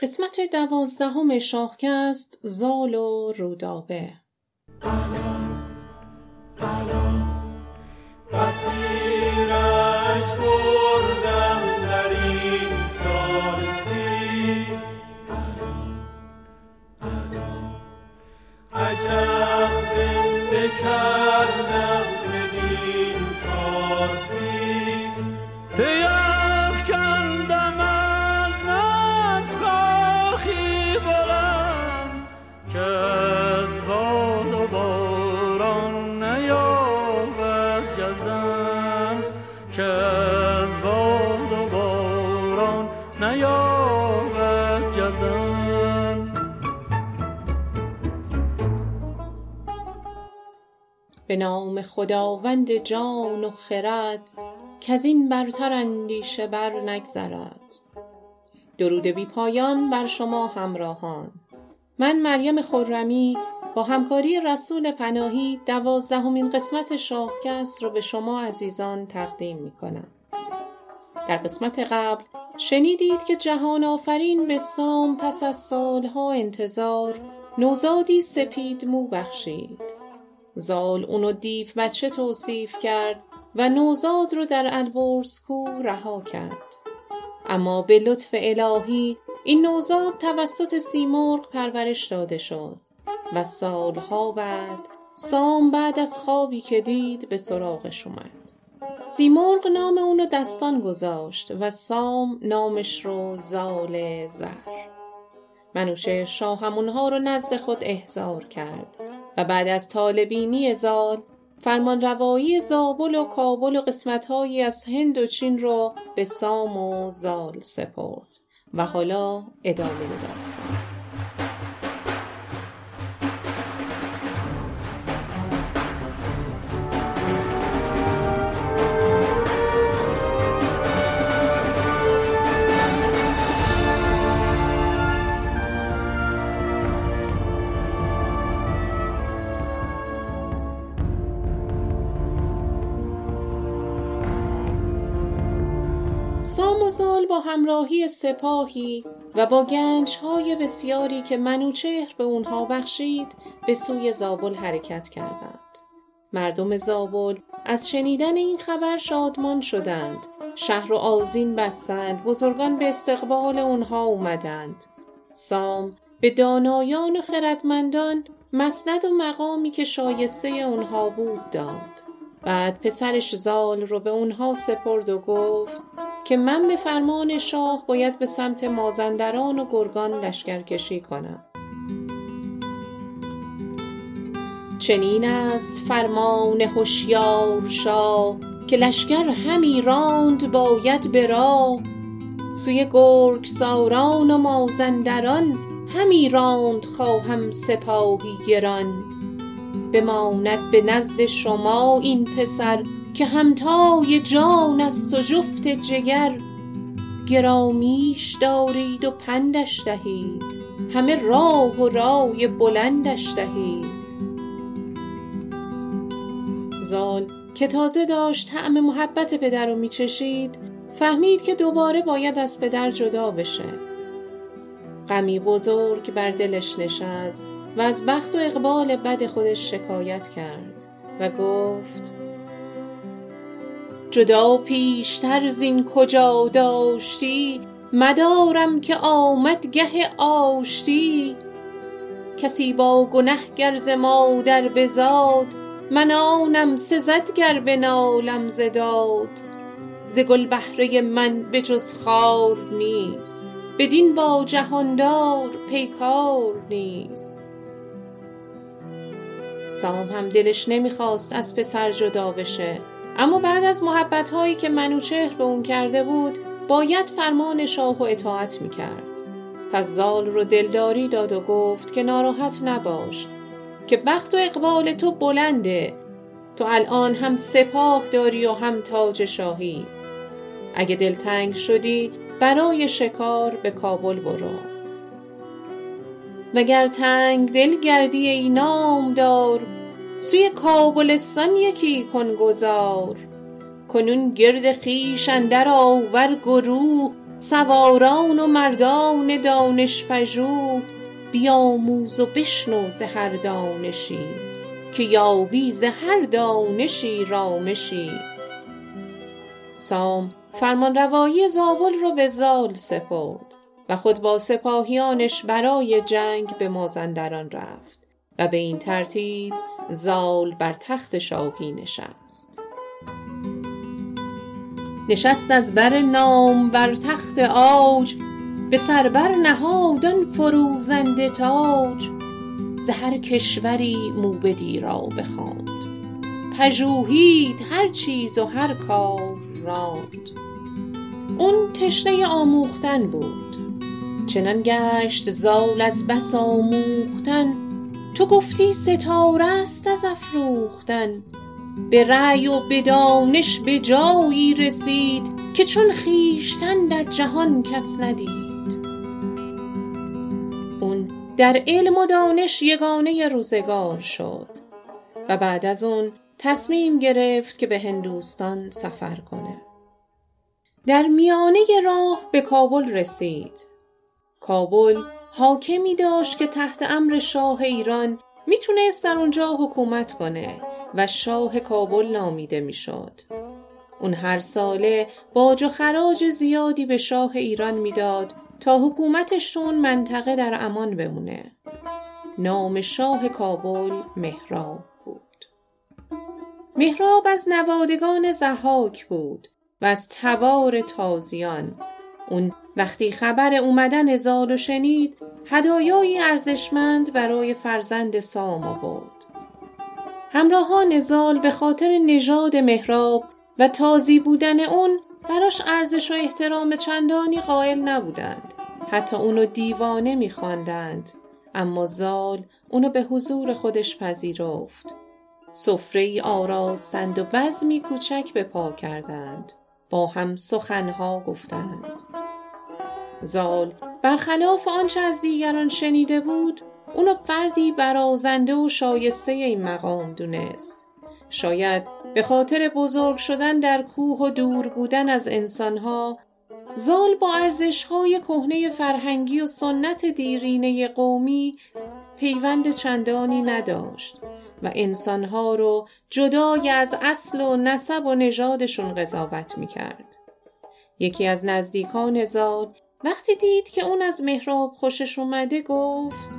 قسمت دوازدهم شاخکست زال و رودابه. نام خداوند جان و خرد کز این برتر اندیشه بر نگذرد. درود بی پایان بر شما همراهان. من مریم خرمی با همکاری رسول پناهی دوازدهمین قسمت شاهکست رو به شما عزیزان تقدیم می کنم. در قسمت قبل شنیدید که جهان آفرین به سام پس از سالها انتظار نوزادی سپید مو بخشید. زال اونو دیو بچه توصیف کرد و نوزاد رو در البرز کو رها کرد. اما به لطف الهی این نوزاد توسط سیمرغ پرورش داده شد و سالها بعد سام بعد از خوابی که دید به سراغش اومد. سیمرغ نام اونو دستان گذاشت و سام نامش رو زال زر منوشه شاه همونها رو نزد خود احضار کرد. و بعد از طالبینی زال فرمان روایی زابل و کابل و قسمتهایی از هند و چین رو به سام و زال سپرد و حالا ادامه داستان همراهی سپاهی و با گنجهای بسیاری که منوچهر به اونها بخشید به سوی زابل حرکت کردند. مردم زابل از شنیدن این خبر شادمان شدند. شهر و آزین بستند. بزرگان به استقبال اونها اومدند. سام به دانایان و خردمندان مسند و مقامی که شایسته اونها بود داد. بعد پسرش زال رو به اونها سپرد و گفت که من به فرمان شاه باید به سمت مازندران و گرگان لشکرکشی کنم. چنین است فرمان هوشیار شاه که لشکر همی راند باید به راه. سوی ساران و مازندران همی راند خواهم سپاهی گران. بماند به نزد شما این پسر که همتای جان است و جفت جگر. گرامیش دارید و پندش دهید. همه راه و رای بلندش دهید. زال که تازه داشت طعم محبت پدر رو میچشید فهمید که دوباره باید از پدر جدا بشه. غمی بزرگ بر دلش نشست و از بخت و اقبال بد خودش شکایت کرد و گفت جدا پیشتر زین کجا داشتی؟ مدارم که آمد گه آشتی. کسی با گنه گر مادر بزاد من آنم سزد گر بنالم ز داد. ز گل بهره من به جز خار نیست بدین با جهاندار پیکار نیست. سام هم دلش نمی‌خواست از پسر جدا بشه. اما بعد از محبت هایی که منوچهر به اون کرده بود باید فرمان شاه و اطاعت می‌کرد. پس زال رو دلداری داد و گفت که ناراحت نباش که بخت و اقبال تو بلنده. تو الان هم سپاه داری و هم تاج شاهی. اگه دلتنگ شدی برای شکار به کابل برو. وگر تنگ دل گردی ای دار سوی کابلستان یکی کن گذار. کنون گرد خویش اندر آور گروه سواران و مردان دانش پژوه بیاموز و بشنو ز هر دانشی که یابی ز هر دانشی رامشی. سام فرمانروایی زابل رو به زال سپرد و خود با سپاهیانش برای جنگ به مازندران رفت و به این ترتیب زال بر تخت شاهی نشست. نشست از بر نامور تخت عاج به سر بر نهاد آن فروزنده تاج. ز هر کشوری موبدی را بخواند. پژوهید هر چیز و هر کار راند. اون تشنه آموختن بود. چنان گشت زال از بس آموختن تو گفتی ستاره است از افروختن. به رأی و به دانش به جایی رسید که چون خویشتن در جهان کس ندید. اون در علم و دانش یگانه روزگار شد و بعد از اون تصمیم گرفت که به هندوستان سفر کنه. در میانه راه به کابل رسید. کابل حاکمی داشت که تحت امر شاه ایران می‌تونست در اونجا حکومت کنه و شاه کابل نامیده می‌شد. اون هر ساله باج و خراج زیادی به شاه ایران می‌داد تا حکومتش تو اون منطقه در امان بمونه. نام شاه کابل مهراب بود. مهراب از نوادگان زحاک بود و از تبار تازیان اون وقتی خبر اومدن زال شنید هدایایی ارزشمند برای فرزند سام آورد. همراهان زال به خاطر نژاد مهراب و تازی بودن اون براش ارزش و احترام چندانی قائل نبودند. حتی اونو دیوانه میخواندند. اما زال اونو به حضور خودش پذیرفت. سفره ای آراستند و بزمی کوچک به پا کردند. با هم سخنها گفتند. زال برخلاف آنچه از دیگران شنیده بود اونو فردی برازنده و شایسته این مقام دونست شاید به خاطر بزرگ شدن در کوه و دور بودن از انسانها زال با ارزشهای کهنه فرهنگی و سنت دیرینه قومی پیوند چندانی نداشت و انسانها رو جدای از اصل و نسب و نژادشون قضاوت می‌کرد. یکی از نزدیکان زال وقتی دید که اون از مهراب خوشش اومده گفت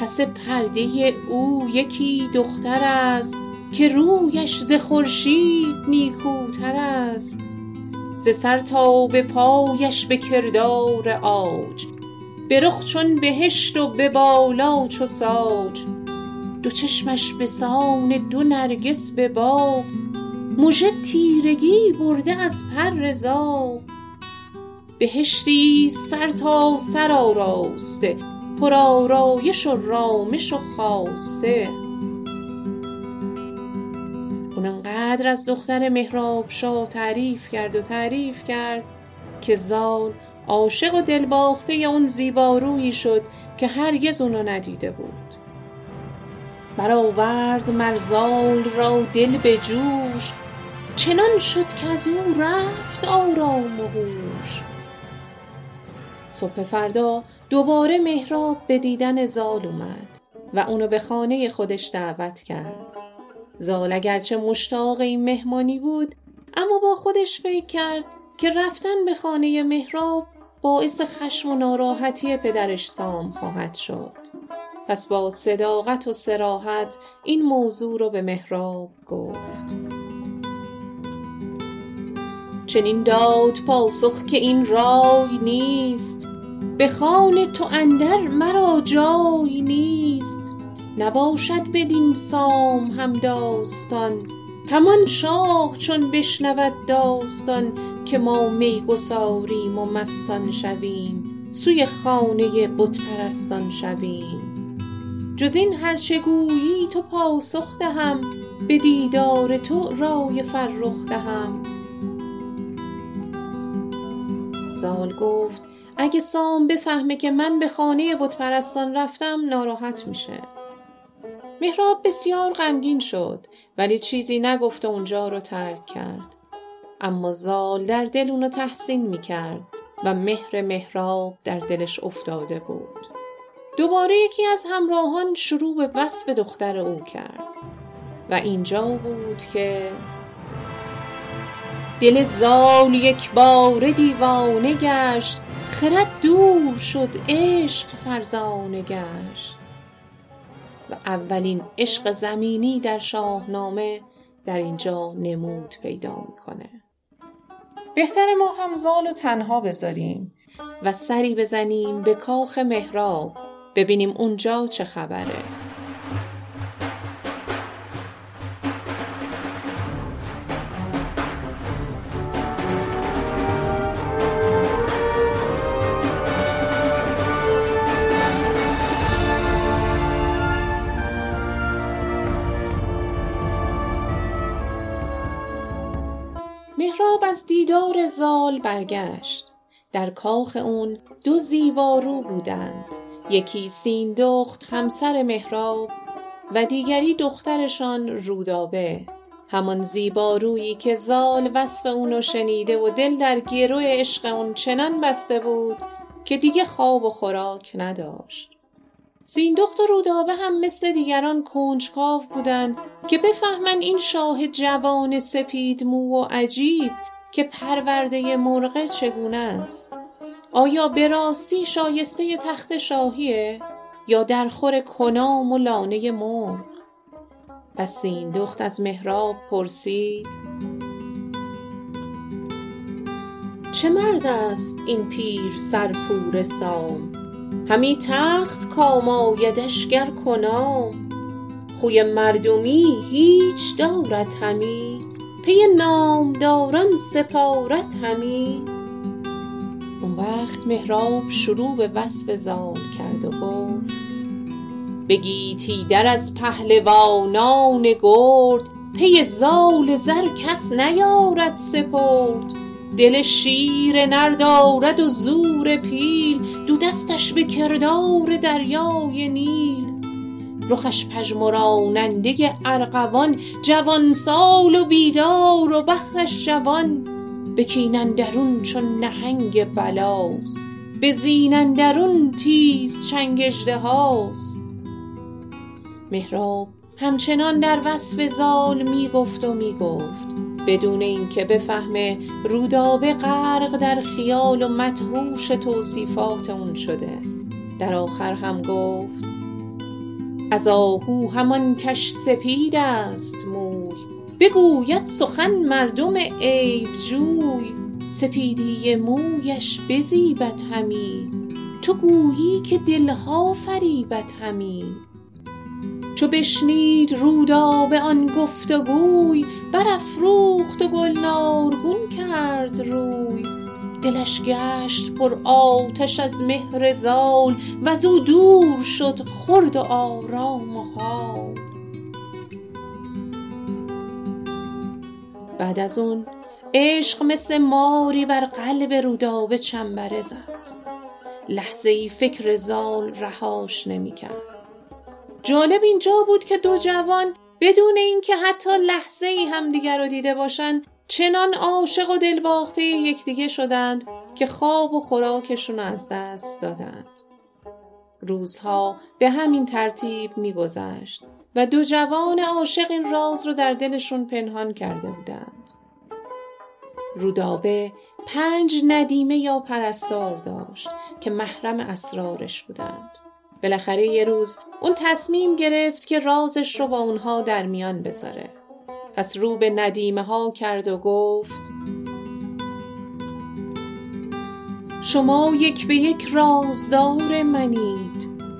پس پرده او یکی دختر است که رویش ز خورشید نیکوتر است ز سر تا به پایش به کردار عاج. به رخ چون بهشت و به بالا چو ساج. دو چشمش به سان دو نرگس به باغ. مژه تیرگی برده از پر زاغ بهشتی سرتاسر آراسته پرآرایش و رامش و خواسته اون انقدر از دختر مهراب شاه تعریف کرد و تعریف کرد که زال عاشق و دلباخته اون زیبارویی شد که هرگز اونو ندیده بود. برآورد مر زال را دل به جوش چنان شد کز او رفت آرام و هوش. صبح فردا دوباره مهراب به دیدن زال اومد و اونو به خانه خودش دعوت کرد. زال اگرچه مشتاق این مهمانی بود اما با خودش فکر کرد که رفتن به خانه مهراب باعث خشم و ناراحتی پدرش سام خواهد شد. پس با صداقت و سراحت این موضوع رو به مهراب گفت. چنین داد پاسخ که این رای نیست. به خان تو اندر مرا جای نیست. نباشد بدین سام هم داستان. همان شاه چون بشنود داستان که ما میگساریم و مستان شویم. سوی خانه بت پرستان شویم. جز این هر چه گویی تو پاسخ دهم به دیدار تو رای فرخ دهم. زال گفت اگه سام بفهمه که من به خانه بت پرستان رفتم ناراحت میشه. مهراب بسیار غمگین شد ولی چیزی نگفت و اونجا رو ترک کرد. اما زال در دل اونو تحسین می‌کرد و مهر مهراب در دلش افتاده بود. دوباره یکی از همراهان شروع به وصف دختر او کرد. و اینجا بود که دل زال یک بار دیوانه گشت خرد دور شد عشق فرزانه گشت. و اولین عشق زمینی در شاهنامه در اینجا نمود پیدا می‌کنه. بهتر ما هم زال و تنها بذاریم و سری بزنیم به کاخ مهراب ببینیم اونجا چه خبره. دیدار زال برگشت. در کاخ اون دو زیبارو بودند. یکی سیندخت همسر مهراب و دیگری دخترشان رودابه. همان زیبارویی که زال وصف اونو شنیده و دل در گرو عشق اون چنان بسته بود که دیگه خواب و خوراک نداشت. سیندخت و رودابه هم مثل دیگران کنجکاو بودند که بفهمن این شاه جوان سپید مو و عجیب که پرورده مرغه چگونه است؟ آیا به راستی شایسته تخت شاهیه یا در خور کنام و لانه مرغ؟ پس سیندخت از مهراب پرسید. چه مرد است این پیر سرپور سام؟ همی تخت کام آیدش گر کنام؟ خوی مردمی هیچ دارد همی؟ پی نامداران سپارد همی. اون وقت مهراب شروع به وصف زال کرد و گفت به گیتی در از پهلوانان گرد پی زال زر کس نیارد سپرد. دل شیر نر دارد و زور پیل دو دستش به کردار دریای نیل. رخش پژمراننده ارغوان جوان سال و بیدار و بختش جوان. به کین چون نهنگ بلاست به زین تیز چنگ اژدهاست مهراب همچنان در وصف زال می گفت و می گفت بدون اینکه بفهمه رودابه غرق در خیال و مدهوش توصیفات اون شده. در آخر هم گفت از آهو همان کش سپید است موی. بگوید سخن مردم عیب جوی. سپیدی مویش بزیبد همی. تو گویی که دلها فریبد همی. چو بشنید رودابه آن گفت و گوی برافروخت و گلنارگون کرد روی. دلش گشت پر آتش از مهر زال وزو دور شد خورد و آرام و حال. بعد از اون عشق مثل ماری بر قلب رودابه چنبره زد. لحظه ای فکر زال رهاش نمی کرد جالب اینجا بود که دو جوان بدون اینکه حتی لحظه ای همدیگر رو دیده باشند چنان عاشق و دلباخته یکدیگه شدند که خواب و خوراکشون از دست دادند. روزها به همین ترتیب میگذشت و دو جوان عاشق این راز رو در دلشون پنهان کرده بودند. رودابه پنج ندیمه یا پرستار داشت که محرم اسرارش بودند. بالاخره یه روز اون تصمیم گرفت که رازش رو با اونها در میان بذاره. پس رو به ندیمه ها کرد و گفت شما یک به یک رازدار منید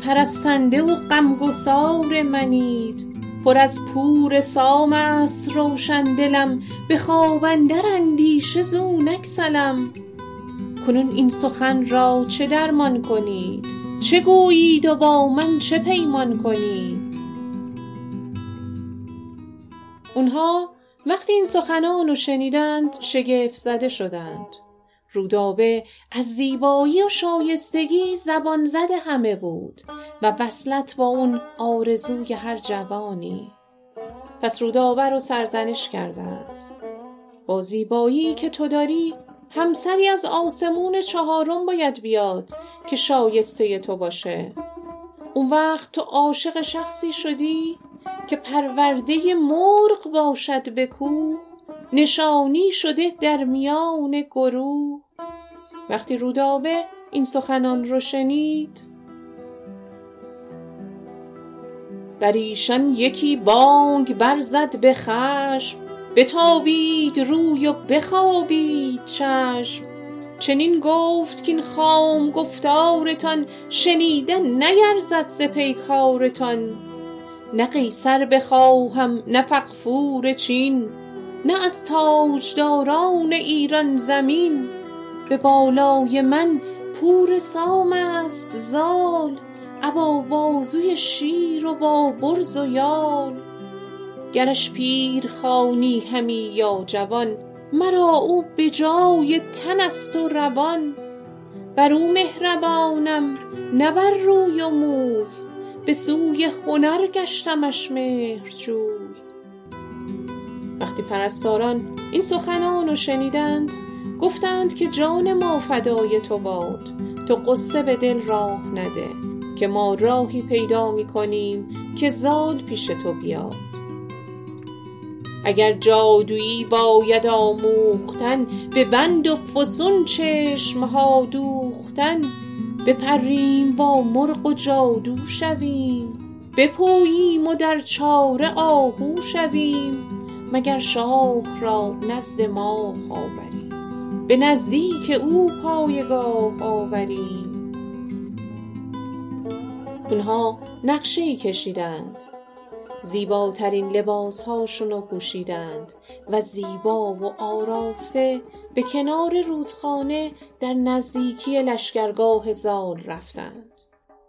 پرستنده و غمگسار منید. پر از پور سام است روشن دلم به خواب اندر اندیشه زو نگسلم کنون این سخن را چه درمان کنید؟ چه گویید و با من چه پیمان کنید؟ اونها وقتی این سخنان رو شنیدند شگفت زده شدند. رودابه از زیبایی و شایستگی زبان زده همه بود و وصلت با اون آرزوی هر جوانی. پس رودابه رو سرزنش کردند. با زیبایی که تو داری همسری از آسمون چهارم باید بیاد که شایسته تو باشه. اون وقت تو عاشق شخصی شدی که پرورده مرغ باشد به کوه نشانی شده در میان گروه. وقتی رودابه این سخنان رو شنید بر ایشان یکی بانگ برزد به خشم. بتابید روی و بخوابید چشم. چنین گفت کاین خام گفتارتان شنیدن نیرزد ز پیکارتان نه قیصر بخواهم نه فغفور چین نه از تاجداران ایران زمین. به بالای من پور سام است زال ابا بازوی شیر و با برز و یال. گرش پیر خوانی همی یا جوان مرا او به جای تن است و روان. بر او مهربانم نه بر روی و موی. به سوی هنر گشتمش مهرجوی. وقتی پرستاران این سخنان رو شنیدند گفتند که جان ما فدای تو باد تو غصه به دل راه نده که ما راهی پیدا می کنیم که زال پیش تو بیاد. اگر جادویی باید آموختن به بند و فسون چشم ها دوختن بپریم با مرغ و جادو شویم. بپوییم و در چاره آهو شویم. مگر شاه را نزد ماه آوریم. به نزدیک او پایگاه آوریم. اونها نقشه ای کشیدند. زیباترین لباسهاشون پوشیدند و زیبا و آراسته به کنار رودخانه در نزدیکی لشکرگاه زال رفتند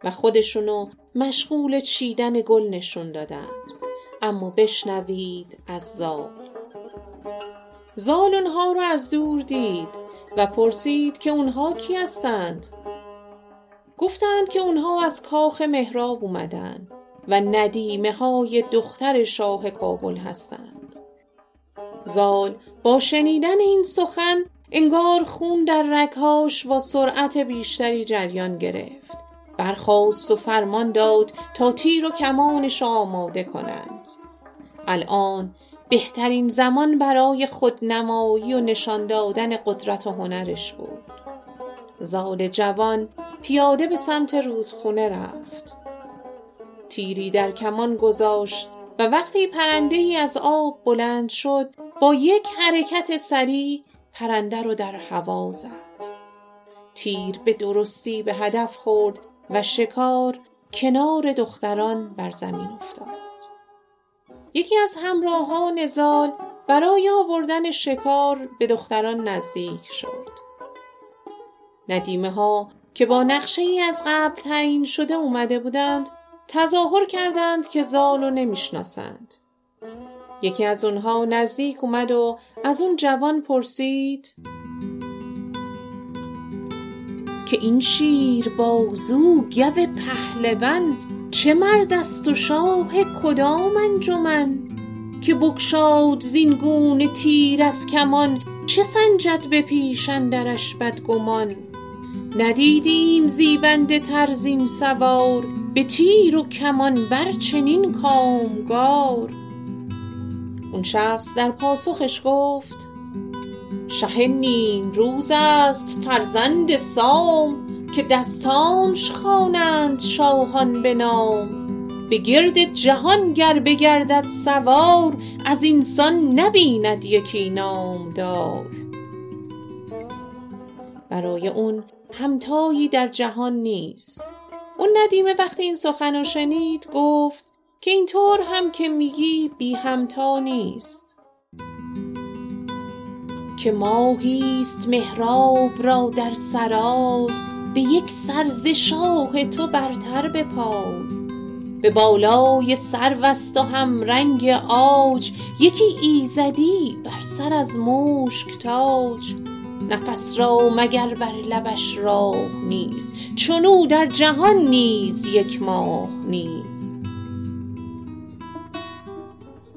و خودشونو مشغول چیدن گل نشون دادند. اما بشنوید از زال. زال اونها رو از دور دید و پرسید که اونها کی هستند؟ گفتند که اونها از کاخ مهراب اومدند و ندیمه های دختر شاه کابل هستند. زال با شنیدن این سخن انگار خون در رگهاش با سرعت بیشتری جریان گرفت. برخاست و فرمان داد تا تیر و کمانش آماده کنند. الآن بهترین زمان برای خودنمایی و نشان دادن قدرت و هنرش بود. زال جوان پیاده به سمت رودخونه رفت. تیری در کمان گذاشت و وقتی پرنده ای از آب بلند شد با یک حرکت سریع پرنده رو در هوا زد. تیر به درستی به هدف خورد و شکار کنار دختران بر زمین افتاد. یکی از همراهان زال برای آوردن شکار به دختران نزدیک شد. ندیمه ها که با نقشه ای از قبل تعیین شده اومده بودند تظاهر کردند که زال رو نمی‌شناسند. یکی از اونها نزدیک اومد و از اون جوان پرسید که این شیر بازو گو پهلوان چه مرد است و شاه کدام انجمن؟ که بگشاد زین گونه تیر از کمان چه سنجد به پیش اندرش بدگمان؟ ندیدیم زیبنده تر زین سوار به تیر و کمان بر چنین کامگار. اون شخص در پاسخش گفت شه نیمروز است فرزند سام که دستانش خوانند شاهان به نام. به گرد جهان گر بگردد سوار از اینسان نبیند یکی نامدار. برای اون همتایی در جهان نیست. اون ندیمه وقتی این سخن رو شنید گفت که اینطور هم که میگی بی همتا نیست. که ماهیست مهراب را در سرای به یک سر شاه تو برتر به پای به بالای سروست و همرنگ عاج یکی ایزدی بر سر از مشک تاج. نفس را مگر بر لبش راه نیست؟ چنو در جهان نیز یک ماه نیست.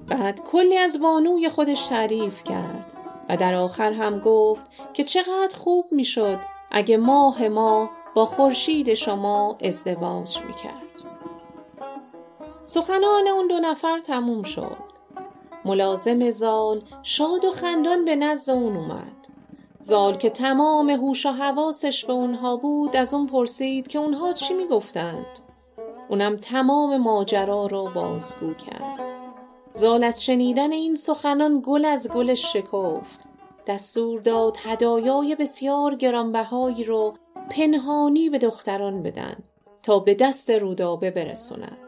بعد کلی از بانوی خودش تعریف کرد و در آخر هم گفت که چقدر خوب می‌شد اگه ماه ما با خورشید شما ازدواج می‌کرد. سخنان اون دو نفر تموم شد. ملازم زال شاد و خندان به نزد اون اومد. زال که تمام هوش و حواسش به اونها بود از اون پرسید که اونها چی می‌گفتند. اونم تمام ماجرا رو بازگو کرد. زال از شنیدن این سخنان گل از گلش شکفت. دستور داد هدایای بسیار گرانبهایی رو پنهانی به دختران بدن تا به دست رودابه برسوند.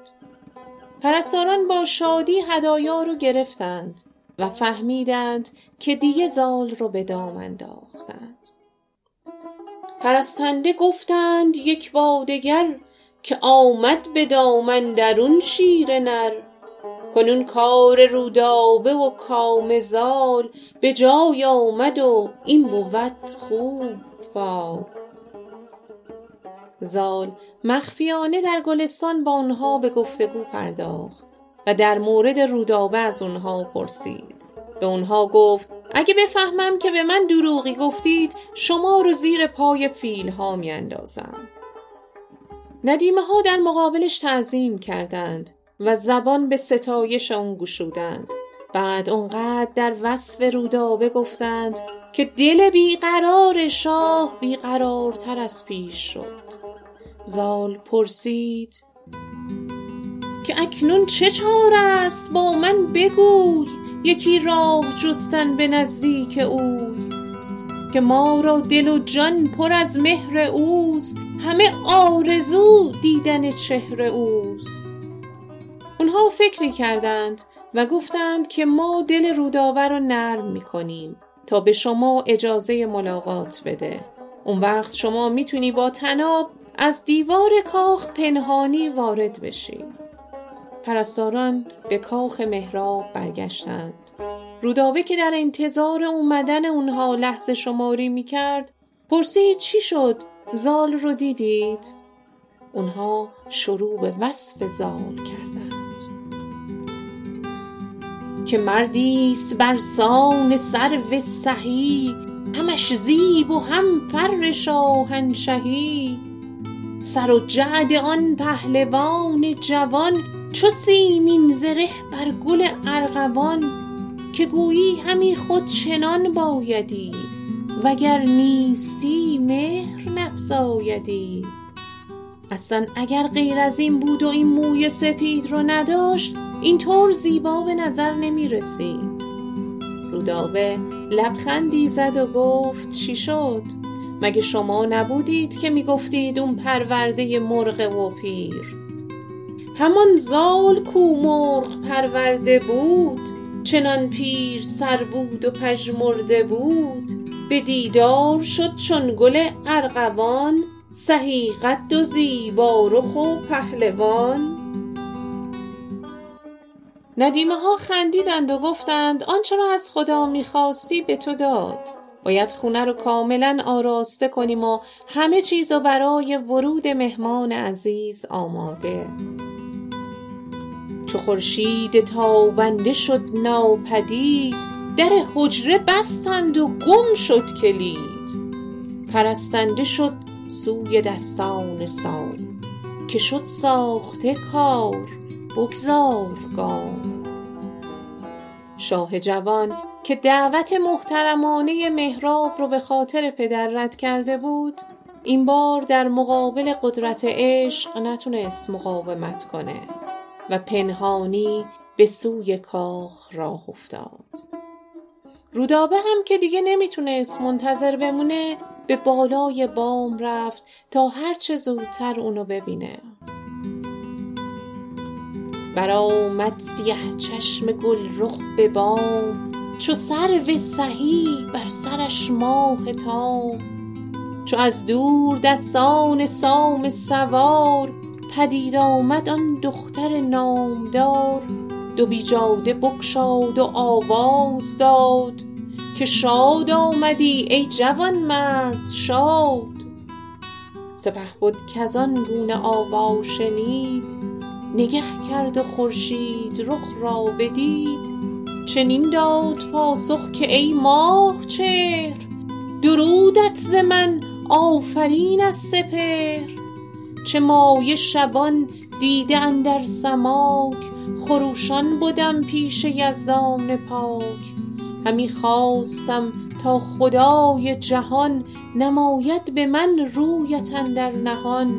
پرستاران با شادی هدایا رو گرفتند. و فهمیدند که دیگه زال رو به دام انداختند. پرستنده گفتند یک بادگر که آمد به دام درون شیر نر. کنون کار رودابه و کام زال به جای آمد و این بود خوب فال. زال مخفیانه در گلستان با آنها به گفتگو پرداخت. و در مورد رودابه از آنها پرسید. به آنها گفت اگه بفهمم که به من دروغی گفتید شما رو زیر پای فیلها میاندازم. ندیمه ها در مقابلش تعظیم کردند و زبان به ستایش آن گشودند. بعد اونقدر در وصف رودابه گفتند که دل بیقرار شاه بیقرارتر از پیش شد. زال پرسید که اکنون چه چاره است با من بگوی یکی راه جستن به نزدیک اوی. که ما را دل و جان پر از مهر اوست همه آرزو دیدن چهر اوست. اونها فکری کردند و گفتند که ما دل رودابه را نرم می کنیم تا به شما اجازه ملاقات بده. اون وقت شما می‌تونی با تناب از دیوار کاخ پنهانی وارد بشی. پرستاران به کاخ مهراب برگشتند. رودابه که در انتظار اومدن اونها لحظه شماری می‌کرد پرسید چی شد؟ زال رو دیدید؟ اونها شروع به وصف زال کردند. که مردیست بر سان سرو سهی همش زیب و هم فر شاهنشهی. سر و جعد آن پهلوان جوان چو سیمین زره بر گل ارغوان که گویی همی خود چنان بایدی وگر نیستی مهر نفزایدی. اصلا اگر غیر از این بود و این موی سپید رو نداشت اینطور زیبا به نظر نمی رسید. رودابه لبخندی زد و گفت چی شد؟ مگه شما نبودید که می‌گفتید اون پرورده مرغ و پیر؟ همان زال کو مرغ پرورده بود چنان پیر سر بود و پژمرده بود. به دیدار شد چون گل ارغوان سهی قد و زیبا رخ و پهلوان. ندیمه ها خندیدند و گفتند آنچه را از خدا می‌خواستی به تو داد. باید خونه رو کاملا آراسته کنیم و همه چیز رو برای ورود مهمان عزیز آماده. چو خورشید تابنده شد ناپدید در حجره بستند و گم شد کلید. پرستنده شد سوی دستان سام که شد ساخته کار بگذار گام شاه جوان که دعوت محترمانه مهراب رو به خاطر پدر رد کرده بود این بار در مقابل قدرت عشق نتونست مقاومت کنه. و پنهانی به سوی کاخ راه افتاد. رودابه هم که دیگه نمی‌تونست منتظر بمونه به بالای بام رفت تا هرچه زودتر اونو ببینه. برآمد سیه چشم گل رخ به بام چو سرو سهی بر سرش ماه تام. چو از دور دستان سام سوار پدید آمد آن دختر نامدار دو بیجاده بگشاد و آواز داد که شاد آمدی ای جوانمرد شاد. سپهبد کز آن گونه آوا شنید نگه کرد و خورشید رخ را بدید. چنین داد پاسخ که ای ماه چهر درودت ز من آفرین از سپهر. چه مایه شبان دیده اندر سماک خروشان بدم پیش یزدان پاک. همی خواستم تا خدای جهان نماید به من رویت اندر نهان.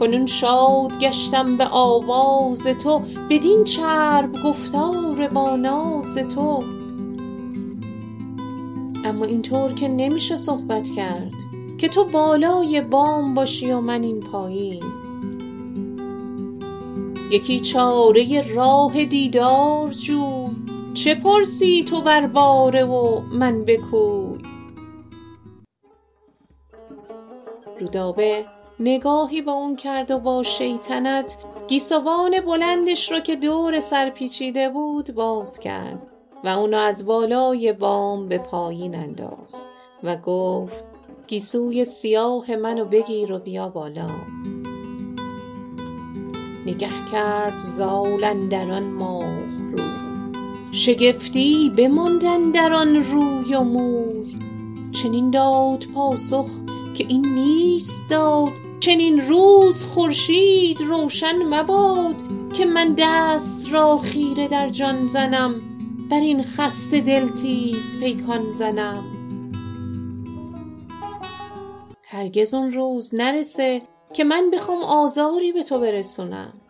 کنون شاد گشتم به آواز تو بدین چرب گفتار با ناز تو. اما اینطور که نمیشه صحبت کرد. که تو بالای بام باشی و من این پایین. یکی چاره راه دیدار جوی چه پرسی تو بر باره و من به کوی رودابه نگاهی به اون کرد و با شیطنت گیسوان بلندش رو که دور سر پیچیده بود باز کرد و اونو از بالای بام به پایین انداخت و گفت گیسوی سیاه منو بگیر و بیا بالا. نگه کرد زال اندر آن ماه رو. شگفتی بماند اندر آن روی و موی. چنین داد پاسخ که این نیست داد. چنین روز خورشید روشن مباد که من دست را خیره در جان زنم. بر این خسته دل تیز پیکان زنم. هرگز اون روز نرسه که من بخوام آزاری به تو برسونم.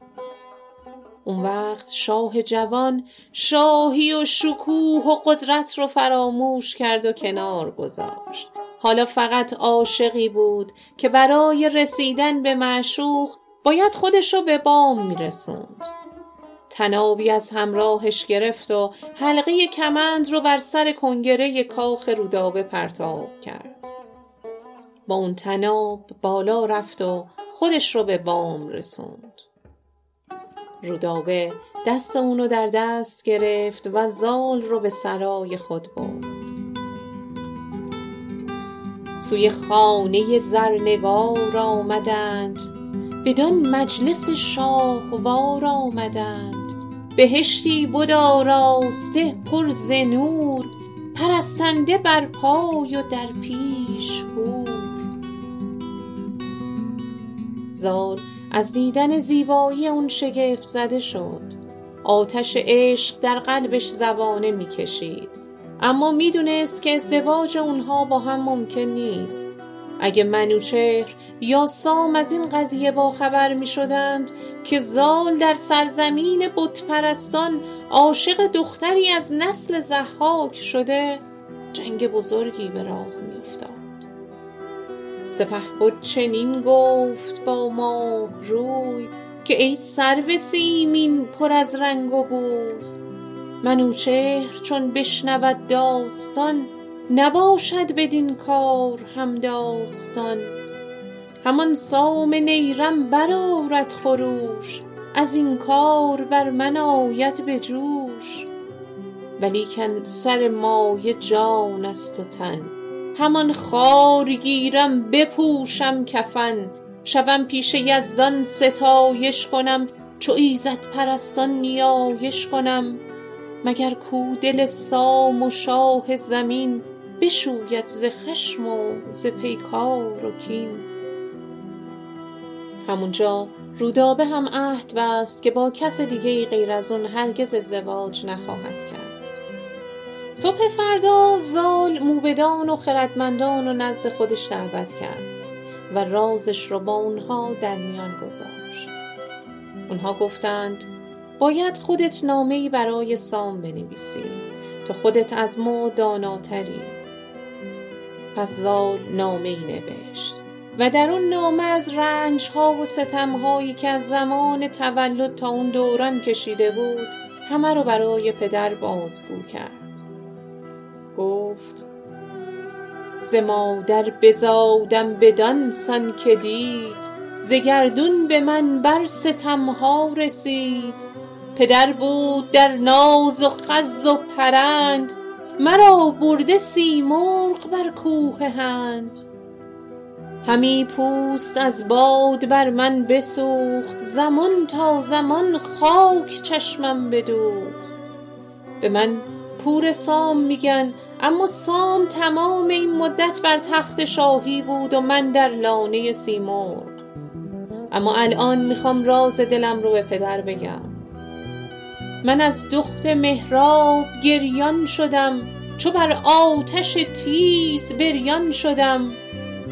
اون وقت شاه جوان شاهی و شکوه و قدرت رو فراموش کرد و کنار گذاشت. حالا فقط عاشقی بود که برای رسیدن به معشوق باید خودش رو به بام میرسوند. تنابی از همراهش گرفت و حلقه کمند رو بر سر کنگره کاخ رودابه پرتاب کرد. با اون تناب بالا رفت و خودش رو به بام رسوند. رودابه دست اونو در دست گرفت و زال رو به سرای خود برد. سوی خانه زرنگار آمدند. بدان مجلس شاهوار آمدند. بهشتی بد آراسته پر ز نور پرستنده بر پای و در پیش حور زال از دیدن زیبایی اون شگفت زده شد. آتش عشق در قلبش زبانه می کشید اما می‌دونست که ازدواج اونها با هم ممکن نیست. اگه منوچهر یا سام از این قضیه باخبر می شدند که زال در سرزمین بتپرستان عاشق دختری از نسل زحاک شده جنگ بزرگی به راه سپهبد چنین گفت با ماه روی که ای سرو سیمین پر از رنگ و بوی. منوچهر چون بشنود داستان نباشد بدین کار همداستان همان سام نیرم برآرد خروش از این کار بر من آید به جوش. ولیکن سر مایه جان است و تن. همان خوار گیرم بپوشم کفن شوم پیش یزدان ستایش کنم چو ایزدپرستان نیایش کنم. مگر کو دل سام و شاه زمین بشوید ز خشم و ز پیکار و کین؟ همونجا رودابه هم عهد بست که با کس دیگه غیر از اون هرگز ازدواج نخواهد کرد. صبح فردا زال موبدان و خردمندان و نزد خودش دعوت کرد و رازش رو با اونها در میان گذاشت. اونها گفتند باید خودت نامهای برای سام بنویسی. تو خودت از ما داناتری. پس زال نامه ای نوشت و در اون نامه از رنج ها و ستم هایی که از زمان تولد تا اون دوران کشیده بود همه رو برای پدر بازگو کرد. گفت ز مادر بزادم بدان سان که دید ز گردون به من بر ستم ها رسید. پدر بود در ناز و خز و پرند مرا برده سیمرغ بر کوه هند. همی پوست از باد بر من بسوخت زمان تا زمان خاک چشمم بدوخت. به من پور سام میگن اما سام تمام این مدت بر تخت شاهی بود و من در لانه سیمرغ. اما الان می‌خوام راز دلم رو به پدر بگم. من از دخت مهراب گریان شدم چو بر آتش تیز بریان شدم.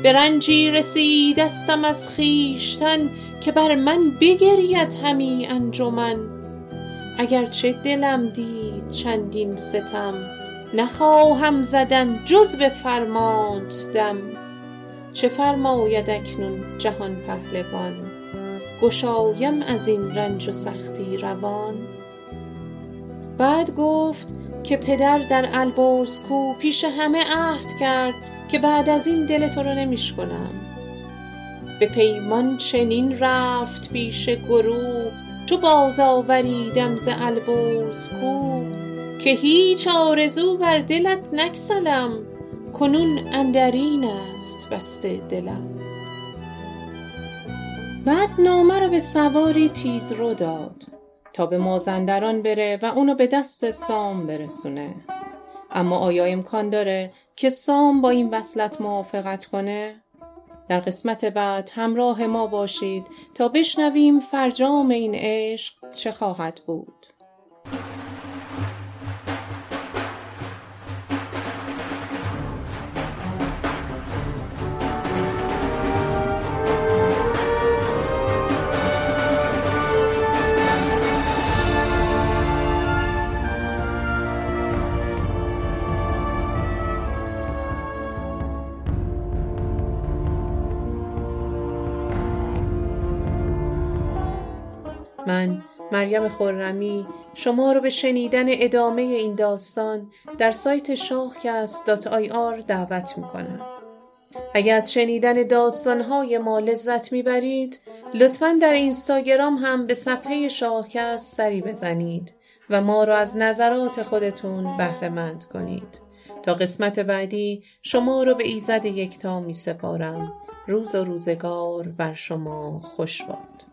به رنجی رسیدستم از خویشتن که بر من بگرید همی انجمن. اگر چه دلم دید چندین ستم نخواهم زدن جز به فرمانت دم. چه فرماید اکنون جهان پهلوان؟ گشایم از این رنج و سختی روان. بعد گفت که پدر در البرز کو پیش همه عهد کرد که بعد از این دل تو رو نمیشکنم به پیمان چنین رفت پیش گروه چو باز آوریدم ز البرز کو. که هیچ آرزو بر دلت نگسلم کنون اندرین است بسته دلم. بعد نامه رو به سواری تیزرو داد تا به مازندران بره و اونو به دست سام برسونه. اما آیا امکان داره که سام با این وصلت موافقت کنه؟ در قسمت بعد همراه ما باشید تا بشنویم فرجام این عشق چه خواهد بود. من مریم خرمی شما رو به شنیدن ادامه این داستان در سایت شاخکست آر دعوت می‌کنم. اگر از شنیدن داستانهای ما لذت می‌برید لطفا در اینستاگرام هم به صفحه شاخکست سری بزنید و ما را از نظرات خودتون بهره مند کنید. تا قسمت بعدی شما رو به ایزد یکتا می سپارم روز و روزگار بر شما خوش باد.